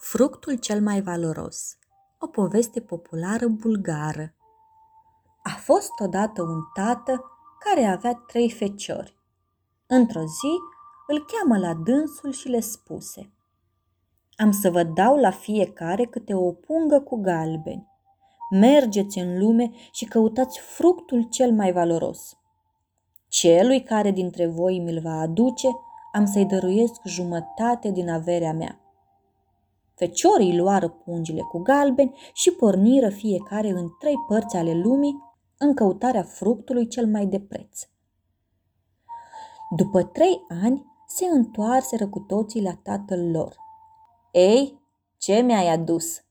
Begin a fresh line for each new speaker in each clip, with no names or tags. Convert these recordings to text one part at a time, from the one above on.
Fructul cel mai valoros. O poveste populară bulgară. A fost odată un tată care avea trei feciori. Într-o zi îl cheamă la dânsul și le spuse Am să vă dau la fiecare câte o pungă cu galbeni. Mergeți în lume și căutați fructul cel mai valoros. Celui care dintre voi mi-l va aduce, am să-i dăruiesc jumătate din averea mea. Feciorii luară pungile cu galbeni și porniră fiecare în trei părți ale lumii în căutarea fructului cel mai de preț. După trei ani, se întoarseră cu toții la tatăl lor. Ei, ce mi-ai adus?"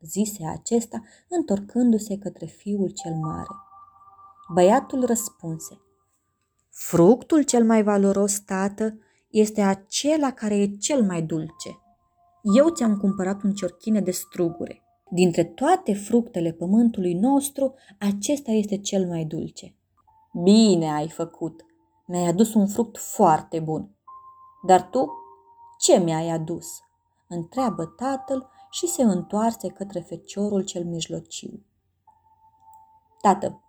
zise acesta, întorcându-se către fiul cel mare. Băiatul răspunse, Fructul cel mai valoros, tată, este acela care e cel mai dulce. Eu ți-am cumpărat un ciorchine de strugure. Dintre toate fructele pământului nostru, acesta este cel mai dulce. Bine ai făcut. Mi-ai adus un fruct foarte bun. Dar tu, ce mi-ai adus? Întreabă tatăl și se întoarse către feciorul cel mijlociu. Tată,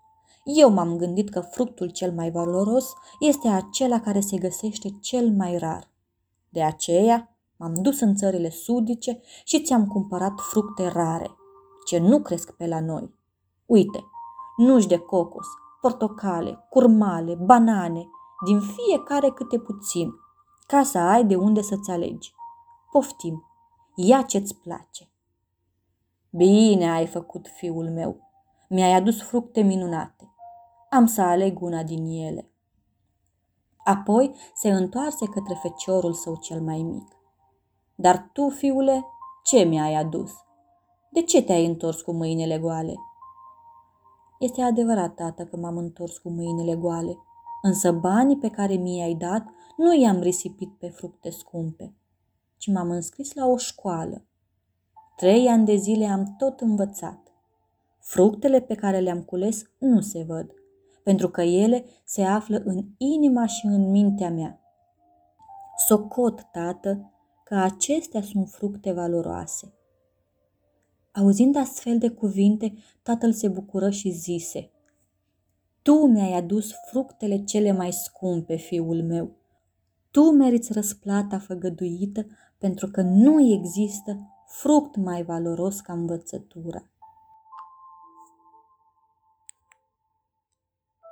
eu m-am gândit că fructul cel mai valoros este acela care se găsește cel mai rar. De aceea m-am dus în țările sudice și ți-am cumpărat fructe rare, ce nu cresc pe la noi. Uite, nuși de cocos, portocale, curmale, banane, din fiecare câte puțin, ca să ai de unde să-ți alegi. Poftim, ia ce-ți place. Bine ai făcut, fiul meu. Mi-ai adus fructe minunate am să aleg una din ele. Apoi se întoarse către feciorul său cel mai mic. Dar tu, fiule, ce mi-ai adus? De ce te-ai întors cu mâinile goale? Este adevărat, tată, că m-am întors cu mâinile goale, însă banii pe care mi-ai dat nu i-am risipit pe fructe scumpe, ci m-am înscris la o școală. Trei ani de zile am tot învățat. Fructele pe care le-am cules nu se văd, pentru că ele se află în inima și în mintea mea. Socot, tată, că acestea sunt fructe valoroase. Auzind astfel de cuvinte, tatăl se bucură și zise, Tu mi-ai adus fructele cele mai scumpe, fiul meu. Tu meriți răsplata făgăduită pentru că nu există fruct mai valoros ca învățătura.